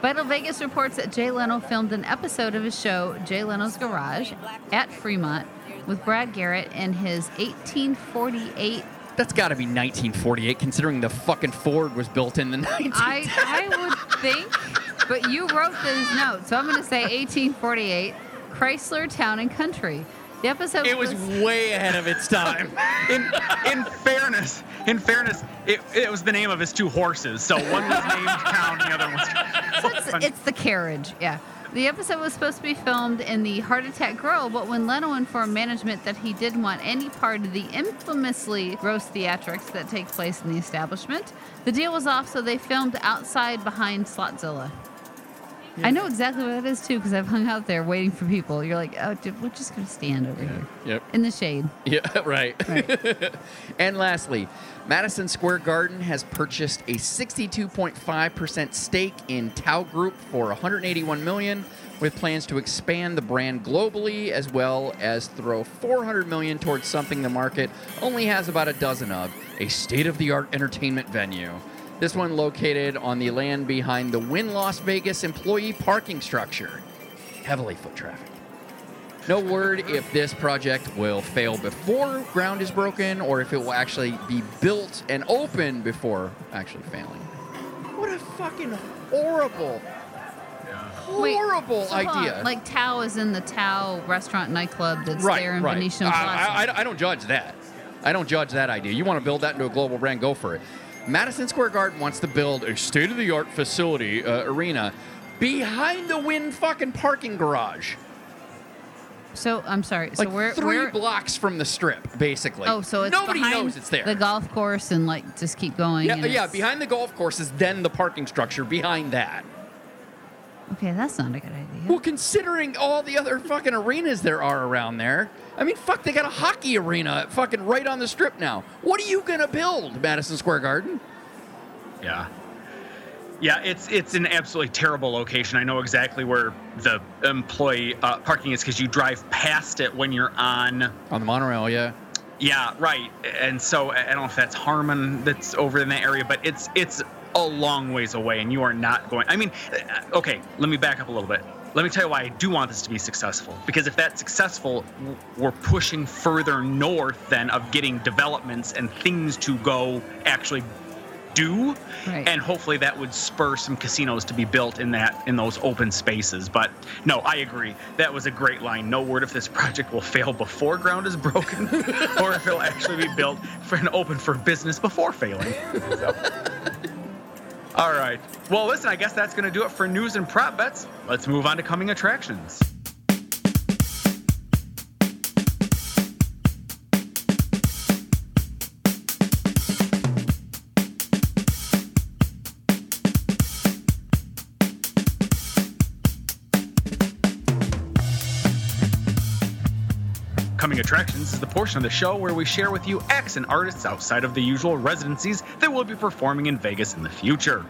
Vital Vegas reports that Jay Leno filmed an episode of his show, Jay Leno's Garage, at Fremont with Brad Garrett and his 1848. That's got to be 1948, considering the fucking Ford was built in the 19. I, I would think, but you wrote those notes, so I'm going to say 1848 Chrysler Town and Country. The episode it was way ahead of its time. in in fairness, in fairness, it, it was the name of his two horses. So one was named Count, the other one was. it's, it's the carriage, yeah. The episode was supposed to be filmed in the Heart Attack Grill, but when Leno informed management that he didn't want any part of the infamously gross theatrics that take place in the establishment, the deal was off, so they filmed outside behind Slotzilla. I know exactly what that is too, because I've hung out there waiting for people. You're like, oh, dude, we're just gonna stand over here yep. in the shade. Yeah, right. and lastly, Madison Square Garden has purchased a 62.5% stake in Tao Group for 181 million with plans to expand the brand globally as well as throw 400 million towards something the market only has about a dozen of, a state-of-the-art entertainment venue. This one located on the land behind the Wynn Las Vegas employee parking structure. Heavily foot traffic. No word if this project will fail before ground is broken or if it will actually be built and open before actually failing. What a fucking horrible, Wait, horrible so hold on. idea. Like Tao is in the Tao restaurant nightclub that's right, there in right. Venetian I, Plaza. I, I- I don't judge that. I don't judge that idea. You want to build that into a global brand, go for it. Madison Square Garden wants to build a state of the art facility, uh, arena, behind the Wynn fucking parking garage. So I'm sorry. So like we're 3 we're blocks from the strip, basically. oh, so it's nobody knows it's there. The golf course and like just keep going. yeah, yeah. Behind the golf course is then the parking structure behind that. Okay, that's not a good idea. Well, considering all the other fucking arenas there are around there, I mean, fuck, they got a hockey arena fucking right on the strip now. What are you gonna build, Madison Square Garden? Yeah. Yeah, it's it's an absolutely terrible location. I know exactly where the employee uh, parking is because you drive past it when you're on. On the monorail, yeah. Yeah, right. And so I I don't know if that's Harmon that's over in that area, but it's it's a long ways away, and you are not going. I mean, uh, okay, let me back up a little bit. Let me tell you why I do want this to be successful. Because if that's successful, we're pushing further north then of getting developments and things to go actually do Right. and hopefully that would spur some casinos to be built in that in those open spaces but no i agree that was a great line no word if this project will fail before ground is broken or if it'll actually be built for and open for business before failing So. All right. Well listen i guess that's going to do it for news and prop bets. Let's move on to coming attractions Attractions is the portion of the show where we share with you acts and artists outside of the usual residencies that will be performing in Vegas in the future.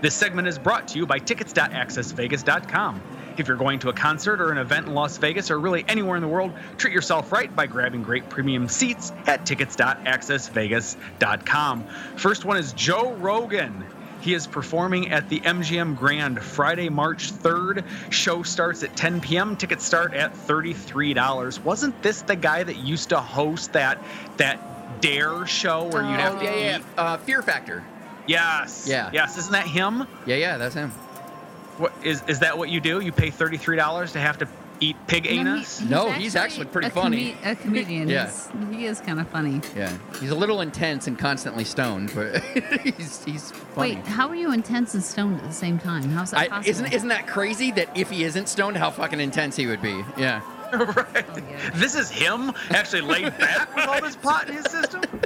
This segment is brought to you by tickets.accessvegas.com. If you're going to a concert or an event in Las Vegas or really anywhere in the world, treat yourself right by grabbing great premium seats at tickets.accessvegas.com. First one is Joe Rogan. He is performing at the MGM Grand Friday, March 3rd. Show starts at 10 p.m. Tickets start at $33. Wasn't this the guy that used to host that that Dare show where you'd have Oh, to yeah, yeah. eat? Uh, Fear Factor. Yes. Yeah. Yes. Isn't that him? Yeah, yeah, that's him. What is is that what you do? You pay thirty three dollars to have to eat pig No, he- anus? No, he's actually pretty a funny. a comedian. Yeah. He's- he is kind of funny. Yeah, he's a little intense and constantly stoned, but he's he's funny. Wait, how are you intense and stoned at the same time? How's that I, possible? isn't isn't that crazy that if he isn't stoned, how fucking intense he would be? Yeah. right. Oh, yeah. This is him actually laid back with all this pot in his system.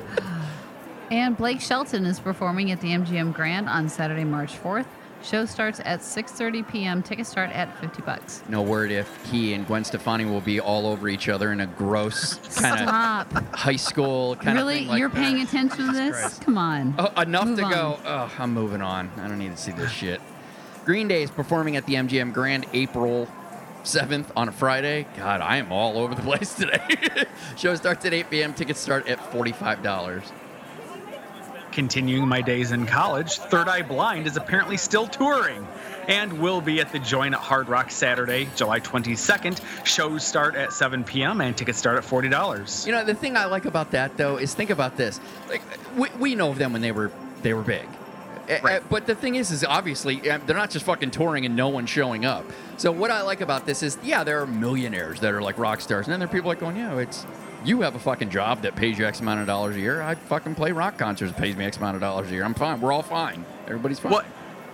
And Blake Shelton is performing at the MGM Grand on Saturday, March 4th. Show starts at 6:30 p.m. Tickets start at 50 bucks. No word if he and Gwen Stefani will be all over each other in a gross kind of high school kind of really? thing. like You're that. paying ah, attention to this? Christ. Come on. Oh, enough Move to on. go. Oh, I'm moving on. I don't need to see this shit. Green Day is performing at the MGM Grand April 7th on a Friday. God, I am all over the place today. Show starts at 8 p.m. Tickets start at $45. Continuing my days in college, Third Eye Blind is apparently still touring and will be at the Joint at Hard Rock Saturday, July 22nd. Shows start at 7 p.m. and tickets start at $40. You know, the thing I like about that though is think about this. Like we, we know of them when they were they were big. Right. But the thing is, is obviously uh, they're not just fucking touring and no one showing up. So what I like about this is, yeah, there are millionaires that are like rock stars, and then there are people like going, yeah, it's you have a fucking job that pays you X amount of dollars a year. I fucking play rock concerts, that pays me X amount of dollars a year. I'm fine. We're all fine. Everybody's fine. What?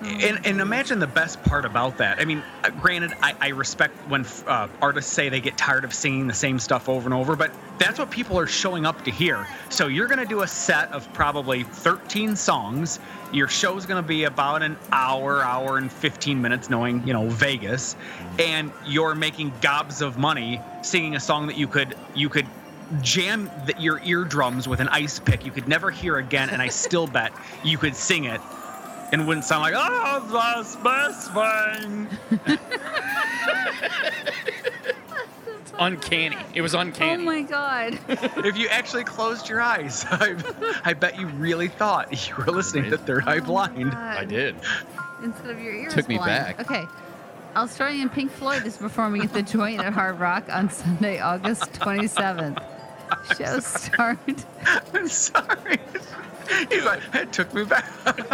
And, and imagine the best part about that. I mean, uh, granted, I, I respect when uh, artists say they get tired of singing the same stuff over and over, but that's what people are showing up to hear. So you're going to do a set of probably 13 songs. Your show's going to be about an hour, hour and 15 minutes, knowing, you know, Vegas. And you're making gobs of money singing a song that you could, you could jam the, your eardrums with an ice pick you could never hear again and i still bet you could sing it and wouldn't sound like oh that's best thing uncanny. It was uncanny. Oh my god. if you actually closed your eyes I, I bet you really thought you were listening to third eye oh blind I did. Instead of your ears Took me blind. back. Okay. Australian Pink Floyd is performing at the Joint at Hard Rock on Sunday, August 27th. Show start. i'm sorry He's like, it took me back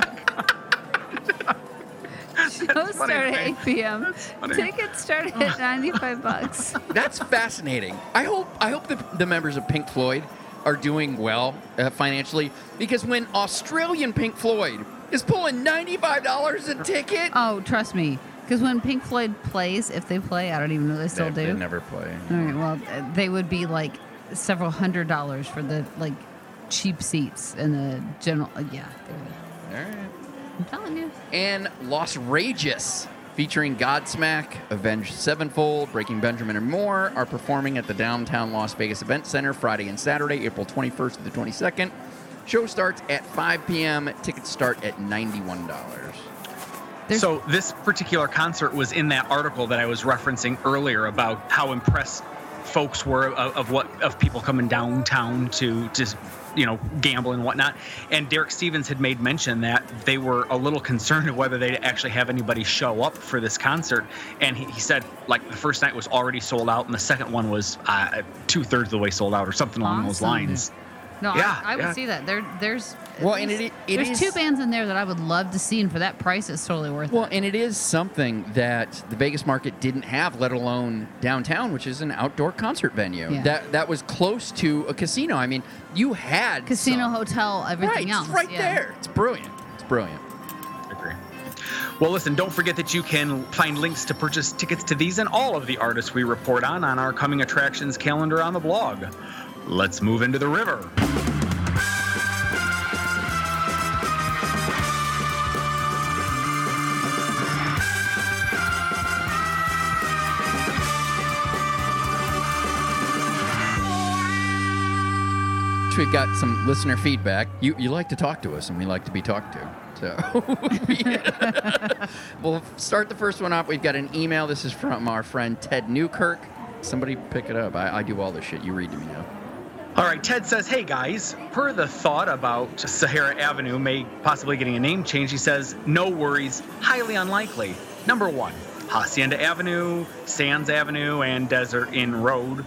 Show start at 8 p.m. Tickets start at 95 bucks. That's fascinating. I hope I hope the, the members of Pink Floyd are doing well uh, financially because when Australian Pink Floyd is pulling ninety five dollars a ticket, Oh, trust me. Because when Pink Floyd plays, if they play, I don't even know they still they, do. they never play. All right. Well, they would be like several hundred dollars for the like cheap seats and the general. Uh, yeah. All right. I'm telling you. and Las Rageous, featuring Godsmack, Avenged Sevenfold, Breaking Benjamin, and more, are performing at the downtown Las Vegas Event Center Friday and Saturday, April 21st to the 22nd. Show starts at 5 p.m. Tickets start at $91. There's- So this particular concert was in that article that I was referencing earlier about how impressed folks were of, of what of people coming downtown to just you know gamble and whatnot. And Derek Stevens had made mention that they were a little concerned of whether they'd actually have anybody show up for this concert. And he, he said like the first night was already sold out, and the second one was uh, two thirds of the way sold out, or something along those Awesome. lines. No, Yeah, I, I would see that. There, there's at Well, and it- it there's is- two bands in there that I would love to see, and for that price, it's totally worth Well, it. Well, and it is something that the Vegas market didn't have, let alone downtown, which is an outdoor concert venue. Yeah. That that was close to a casino. I mean, you had Casino, some- hotel, everything right, else. it's right yeah. there. It's brilliant. It's brilliant. Agree. Well, listen, don't forget that you can find links to purchase tickets to these and all of the artists we report on on our coming attractions calendar on the blog. Let's move into the river. We've got some listener feedback. You you like to talk to us, and we like to be talked to. So we'll start the first one off. We've got an email. This is from our friend Ted Newkirk. Somebody pick it up. I, I do all this shit. You read to me now. All right, Ted says, Hey guys, per the thought about Sahara Avenue may possibly getting a name change, he says, No worries, highly unlikely. Number one, Hacienda Avenue, Sands Avenue, and Desert Inn Road,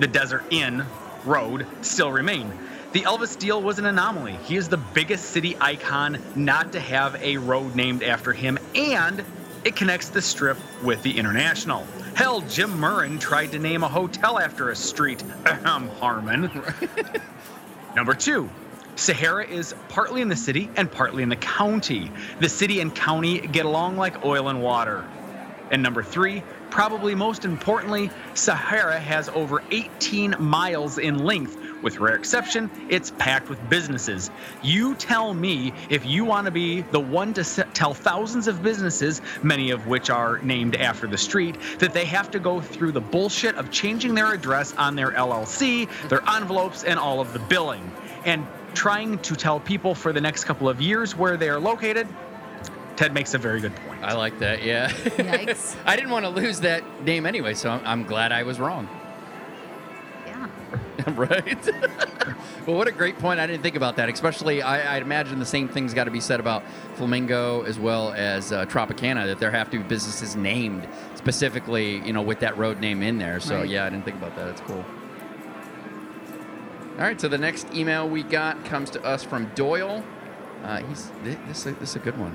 the Desert Inn Road still remain. The Elvis deal was an anomaly. He is the biggest city icon not to have a road named after him, and it connects the strip with the international. Hell, Jim Murren tried to name a hotel after a street. Ahem, Harmon. Number two, Sahara is partly in the city and partly in the county. The city and county get along like oil and water. And number three, probably most importantly, Sahara has over 18 miles in length. With rare exception, it's packed with businesses. You tell me if you want to be the one to tell thousands of businesses, many of which are named after the street, that they have to go through the bullshit of changing their address on their LLC, their envelopes, and all of the billing. And trying to tell people for the next couple of years where they are located, Ted makes a very good point. I like that. Yeah. Yikes. I didn't want to lose that name anyway, so I'm, I'm glad I was wrong. Yeah. right? well, what a great point. I didn't think about that. Especially, I, I'd imagine the same thing's got to be said about Flamingo as well as uh, Tropicana, that there have to be businesses named specifically, you know, with that road name in there. So, Right. yeah, I didn't think about that. That's cool. All right, so the next email we got comes to us from Doyle. Uh, he's thi- this, this is a good one.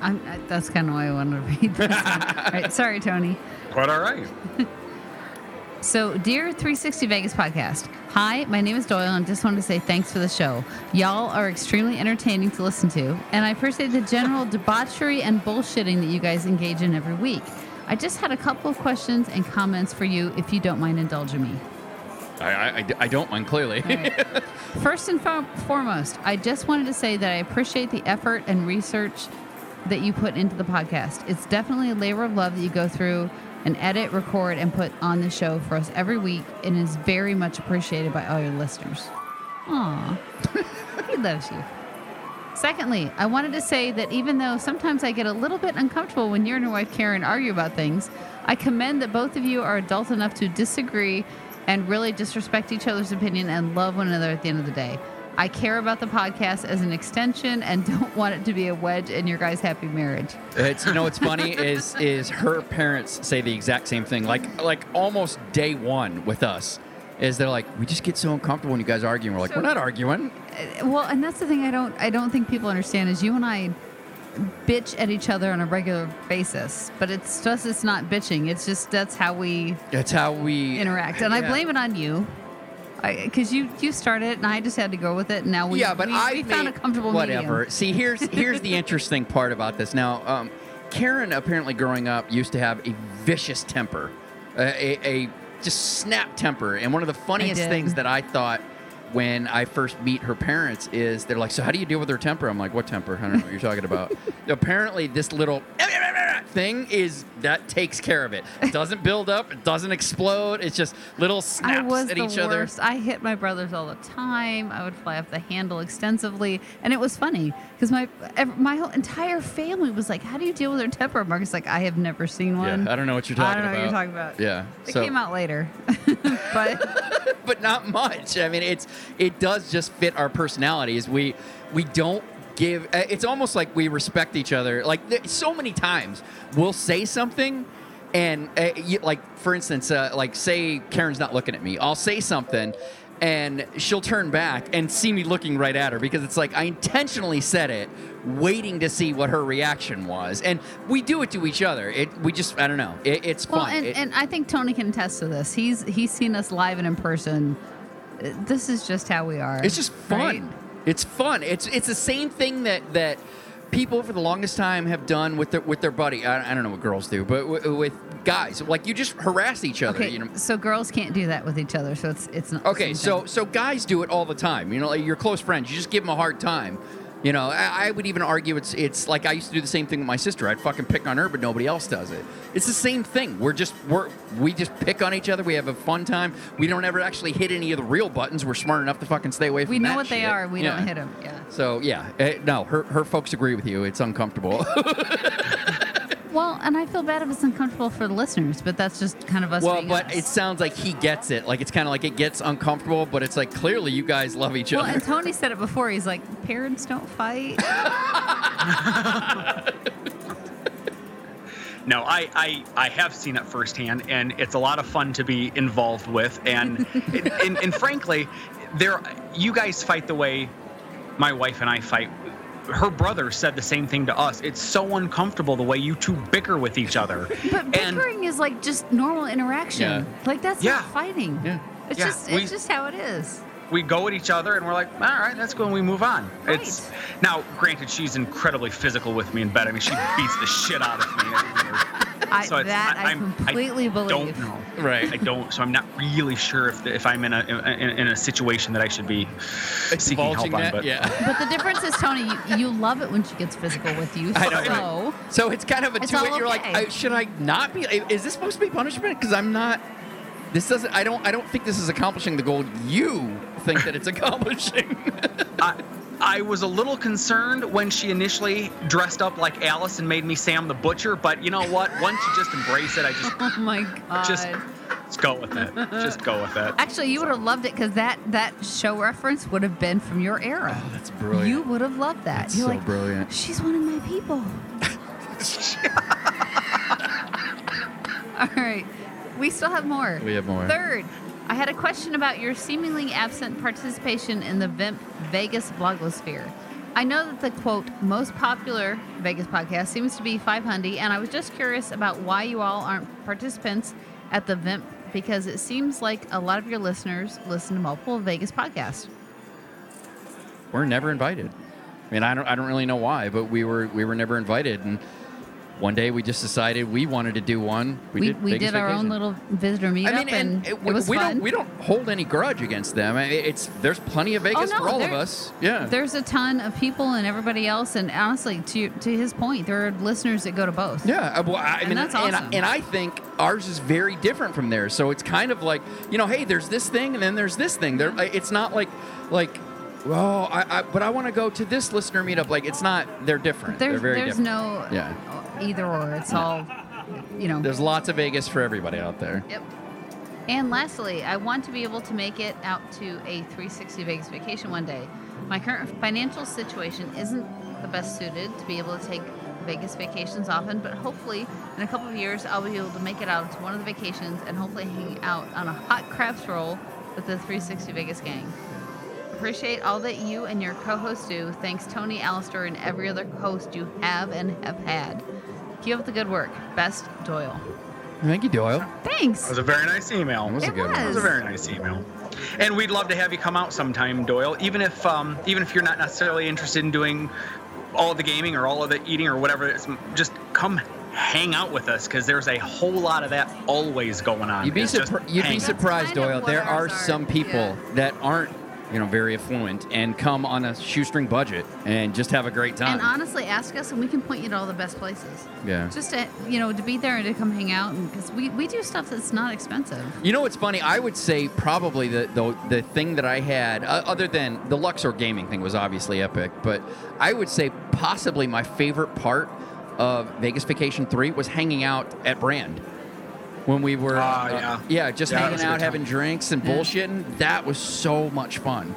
I'm, I, that's kind of why I wanted to read this. one. all right, sorry, Tony. Quite all right. So, dear 360 Vegas podcast, hi, my name is Doyle, and just wanted to say thanks for the show. Y'all are extremely entertaining to listen to, and I appreciate the general debauchery and bullshitting that you guys engage in every week. I just had a couple of questions and comments for you, if you don't mind indulging me. I I don't mind, clearly. Right. First and fo- foremost, I just wanted to say that I appreciate the effort and research that you put into the podcast. It's definitely a labor of love that you go through and edit, record, and put on the show for us every week, and is very much appreciated by all your listeners. Aw, he loves you. Secondly, I wanted to say that even though sometimes I get a little bit uncomfortable when you and your wife Karen argue about things, I commend that both of you are adult enough to disagree and really disrespect each other's opinion and love one another at the end of the day. I care about the podcast as an extension and don't want it to be a wedge in your guys' happy marriage. It's you know what's funny is is her parents say the exact same thing. Like like almost day one with us. Is they're like, we just get so uncomfortable when you guys argue. And we're like, we're not arguing. Uh, Well, and that's the thing I don't I don't think people understand is you and I bitch at each other on a regular basis, but it's just it's not bitching. It's just that's how we That's how we interact, and I blame it on you. Because you you started it, and I just had to go with it. And now we yeah, but we, I we found a comfortable whatever. medium. See, here's here's the interesting part about this. Now, um, Karen apparently growing up used to have a vicious temper, a, a, a just snap temper. And one of the funniest things that I thought when I first meet her parents is they're like, "So how do you deal with her temper?" I'm like, "What temper? I don't know what you're talking about." apparently, this little thing is that takes care of it. It doesn't build up. It doesn't explode. It's just little I snaps was at the each other. worst. I hit my brothers all the time. I would fly off the handle extensively, and it was funny because my my whole entire family was like, "How do you deal with her temper?" Marcus like, "I have never seen one." Yeah, I don't know what you're talking about. I don't know about. what you're talking about. Yeah, It so- came out later, but but not much. I mean, it's it does just fit our personalities. We we don't give. uh, It's almost like we respect each other. Like so many times, we'll say something. And uh, you, like for instance, uh, like say Karen's not looking at me, I'll say something, and she'll turn back and see me looking right at her because it's like I intentionally said it, waiting to see what her reaction was, and we do it to each other. It we just I don't know. It, it's well, fun. and, It- and I think Tony can attest to this. He's he's seen us live and in person. This is just how we are. It's just fun. right? It's fun. It's it's the same thing that that people for the longest time have done with their with their buddy. I, I don't know what girls do, but w- with guys, like you just harass each other. Okay, You know. so girls can't do that with each other. So it's it's not. Okay, so so guys do it all the time. You know, like your close friends, you just give them a hard time. You know, I, I would even argue it's it's like I used to do the same thing with my sister. I'd fucking pick on her, but nobody else does it. It's the same thing. We're just we're we just pick on each other. We have a fun time. We don't ever actually hit any of the real buttons. We're smart enough to fucking stay away from. we know what they are. We Yeah. don't hit them. Yeah. So yeah, uh, no, her her folks agree with you. It's uncomfortable. Well, and I feel bad if it's uncomfortable for the listeners, but that's just kind of us. well, being but us. it sounds like he gets it. Like it's kind of like it gets uncomfortable, but it's like clearly you guys love each Well, other. and Tony said it before. He's like, parents don't fight. No, I, I I have seen it firsthand, and it's a lot of fun to be involved with. And and, and frankly, there you guys fight the way my wife and I fight. Her brother said the same thing to us. It's so uncomfortable the way you two bicker with each other. But and bickering is like just normal interaction. Yeah. Like that's Yeah. not fighting. Yeah. It's Yeah, just we- it's just how it is. we go at each other and we're like, all right, that's good. And we move on. It's now, granted, she's incredibly physical with me in bed. I mean, she beats the shit out of me. I, So it's- that I, I'm- completely believe. don't know. Right. I don't. So I'm not really sure if if I'm in a in, in a situation that I should be seeking help Divulging on. But yeah. But the difference is, Tony, you, you love it when she gets physical with you. I know, so So it's kind of a It's two. all You're like, okay. I, should I not be? Is this supposed to be punishment? Because I'm not. This doesn't. I don't. I don't think this is accomplishing the goal you think that it's accomplishing. I, I was a little concerned when she initially dressed up like Alice and made me Sam the Butcher. But you know what? Once you just embrace it, I just oh my god. just just go with it. Just go with it. Actually, you would have loved it because that that show reference would have been from your era. Oh, that's brilliant. You would have loved that. That's You're so like, brilliant. She's one of my people. All right. We still have more. We have more. Third, I had a question about your seemingly absent participation in the Vimp Vegas blogosphere. I know that the quote most popular Vegas podcast seems to be 500, and I was just curious about why you all aren't participants at the Vimp because it seems like a lot of your listeners listen to multiple Vegas podcasts. We're never invited. I mean, I don't. I don't really know why, but we were. We were never invited, and one day we just decided we wanted to do one. We, did we did our own little visitor meetup, I mean, and, and, it, we, was we fun. don't we don't hold any grudge against them. I mean, it's there's plenty of Vegas Oh, no, for all of us. Yeah. There's a ton of people and everybody else, and honestly, to to his point, there are listeners that go to both. Yeah, uh, well, I And mean, that's and, I, and I think ours is very different from theirs. So it's kind of like, you know, hey, there's this thing, and then there's this thing. There, it's not like, like, well, I, I but I want to go to this listener meetup. Like, it's not. They're different. There's they're very there's different. no Yeah. either or. It's all you know. There's lots of Vegas for everybody out there. Yep. And lastly, I want to be able to make it out to a 360 Vegas vacation one day. My current financial situation isn't the best suited to be able to take Vegas vacations often, but hopefully in a couple of years I'll be able to make it out to one of the vacations and hopefully hang out on a hot crafts roll with the 360 Vegas gang. Appreciate all that you and your co-hosts do. Thanks, Tony, Alistair, and every other host you have and have had. Keep up the good work. Best, Doyle. Thank you, Doyle. Thanks. That was a very nice email. That was a It good was. That was a very nice email. And we'd love to have you come out sometime, Doyle. Even if um, even if you're not necessarily interested in doing all of the gaming or all of the eating or whatever, it's just come hang out with us because there's a whole lot of that always going on. You'd be, surpri- you'd be surprised, Doyle. There are are, some people yeah. that aren't, you know, very affluent and come on a shoestring budget and just have a great time. And honestly, ask us, and we can point you to all the best places. yeah. Just to you know to be there and to come hang out, because we, we do stuff that's not expensive. You know what's funny? I would say probably the the, the thing that I had, uh, other than the Luxor gaming thing, was obviously epic. But I would say possibly my favorite part of Vegas Vacation Three was hanging out at Brand when we were, Ah, uh, yeah. yeah, just Yeah, hanging out, having drinks and Yeah. bullshitting. That was so much fun.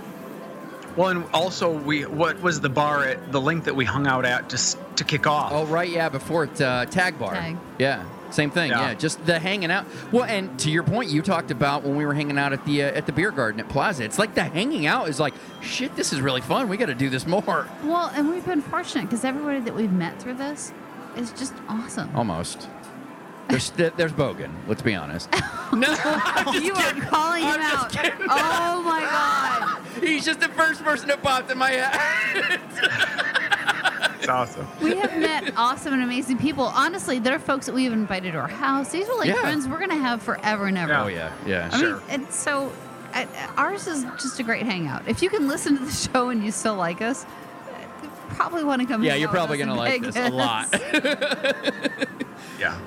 Well, and also we what was the bar at the LINQ that we hung out at just to kick off? Oh right, yeah, before it, uh, Tag Bar. Tag. Yeah, same thing. Yeah. Yeah. just the hanging out. Well, and to your point, you talked about when we were hanging out at the uh, at the beer garden at Plaza. It's like the hanging out is like, shit, this is really fun. We got to do this more. Well, and we've been fortunate because everybody that we've met through this is just awesome. Almost. There's there's Bogan. Let's be honest. no, I'm just you are calling him I'm just out. kidding. Oh my god. He's just the first person that popped in my head. It's awesome. We have met awesome and amazing people. Honestly, there are folks that we've invited to our house. These are like Yeah. friends we're gonna have forever and ever. Oh yeah, yeah. I Sure. mean, and so uh, ours is just a great hangout. If you can listen to the show and you still like us, uh, you probably want to come. Yeah, you're probably gonna in like this a lot. Yeah.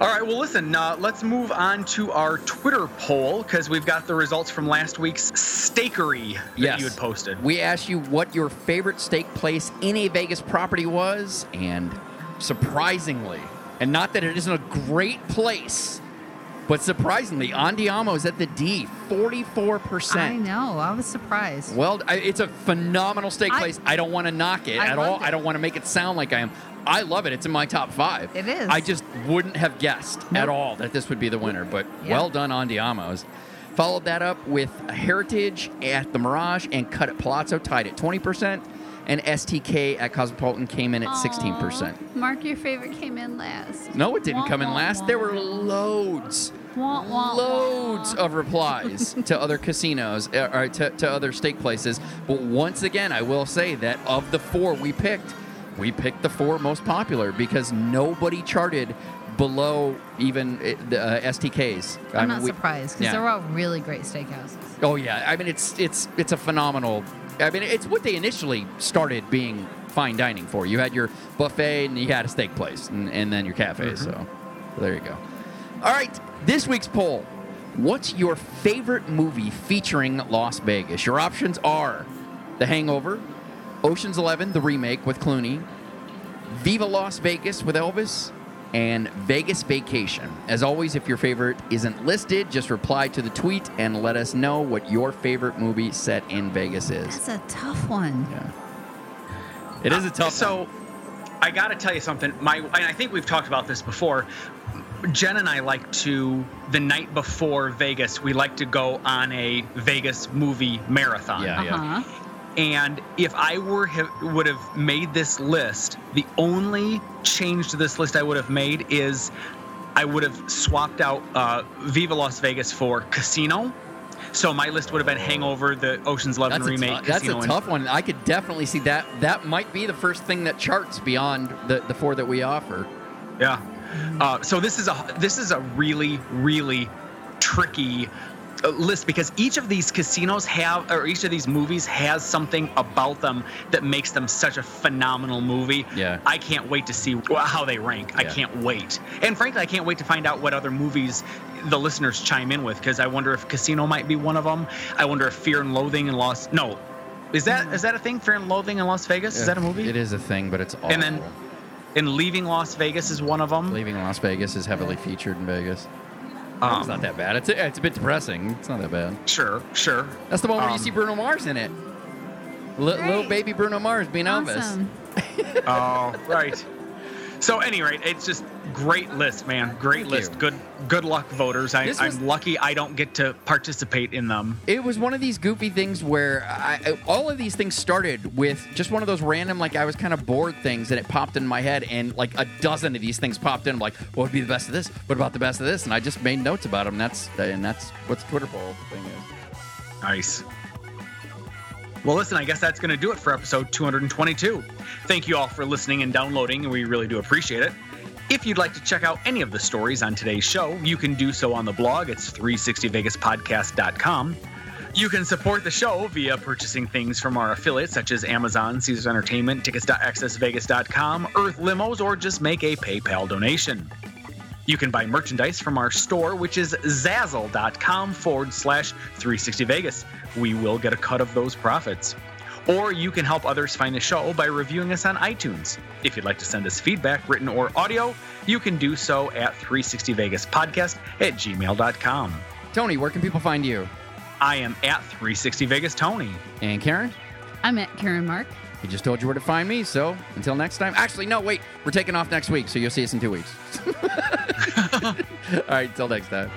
All right. Well, listen. Uh, let's move on to our Twitter poll because we've got the results from last week's stakery that Yes. you had posted. We asked you what your favorite steak place in a Vegas property was, and surprisingly, and not that it isn't a great place, but surprisingly, Andiamo is at the D, 44%. I know. I was surprised. Well, I, it's a phenomenal steak I- place. I don't want to knock it I at all. it. I don't want to make it sound like I am. I love it. It's in my top five. It is. I just wouldn't have guessed at all that this would be the winner, but Yeah. well done Andiamo's. Followed that up with Heritage at the Mirage and Cut at Palazzo tied at 20%, and STK at Cosmopolitan came in at 16%. Mark, your favorite came in last. No, it didn't Wah, come in wah, last. There were loads Wah, wah, loads wah. of replies to other casinos uh, or to, to other steak places. But once again, I will say that of the four we picked, we picked the four most popular because nobody charted below even uh, the uh, STKs. I I'm mean, not we- surprised because yeah. they're all really great steakhouses. Oh yeah, I mean it's it's it's a phenomenal. I mean it's what they initially started being fine dining for. You had your buffet and you had a steak place and, and then your cafe. So there you go. All right, this week's poll: What's your favorite movie featuring Las Vegas? Your options are The Hangover, Ocean's Eleven, the remake with Clooney, Viva Las Vegas with Elvis, and Vegas Vacation. As always, if your favorite isn't listed, just reply to the tweet and let us know what your favorite movie set in Vegas is. That's a tough one. Yeah. It is a tough one. So, I got to tell you something. My, and I think we've talked about this before. Jen and I like to the night before Vegas. We like to go on a Vegas movie marathon. Yeah, yeah. Uh-huh. And if I were have, would have made this list, the only change to this list I would have made is I would have swapped out uh, Viva Las Vegas for Casino. So my list would have been Hangover, the Ocean's Eleven That's, remake, tou- that's a and- tough one. I could definitely see that. That might be the first thing that charts beyond the, the four that we offer. Yeah. Uh, so this is a this is a really really tricky Uh, list because each of these casinos have or each of these movies has something about them that makes them such a phenomenal movie. Yeah. I can't wait to see how they rank. I can't wait. And frankly, I can't wait to find out what other movies the listeners chime in with because I wonder if Casino might be one of them. I wonder if Fear and Loathing in Las No. Is that is that a thing? Fear and Loathing in Las Vegas? Is that a movie? It is a thing, but it's awful. And then and Leaving Las Vegas is one of them. Leaving Las Vegas is heavily featured in Vegas. Um, it's not that bad. It's a, it's a bit depressing. It's not that bad. Sure, sure. That's the one where you Um, see Bruno Mars in it. Li- little baby Bruno Mars being Elvis. Awesome. Oh, right. So, any rate, it's just great list, man. Great Thank list. you. Good, good luck, voters. I, I'm lucky I don't get to participate in them. It was one of these goofy things where I, I- all of these things started with just one of those random, like I was kind of bored things, and it popped in my head, and like a dozen of these things popped in. I'm like, what would be the best of this? What about the best of this? And I just made notes about them. That's and that's what the Twitter poll thing is. Nice. Well, listen, I guess that's going to do it for episode 222. Thank you all for listening and downloading, and we really do appreciate it. If you'd like to check out any of the stories on today's show, you can do so on the blog. It's 360vegaspodcast.com. You can support the show via purchasing things from our affiliates such as Amazon, Caesars Entertainment, tickets.accessvegas.com, Earth Limos, or just make a PayPal donation. You can buy merchandise from our store, which is zazzle.com forward slash 360vegas. We will get a cut of those profits. Or you can help others find the show by reviewing us on iTunes. If you'd like to send us feedback, written or audio, you can do so at 360vegaspodcast at gmail.com. Tony, where can people find you? I am at 360vegas Tony. And Karen? I'm at Karen Mark. He just told you where to find me, so until next time. Actually, no, wait. We're taking off next week, so you'll see us in two weeks. All right, till next time.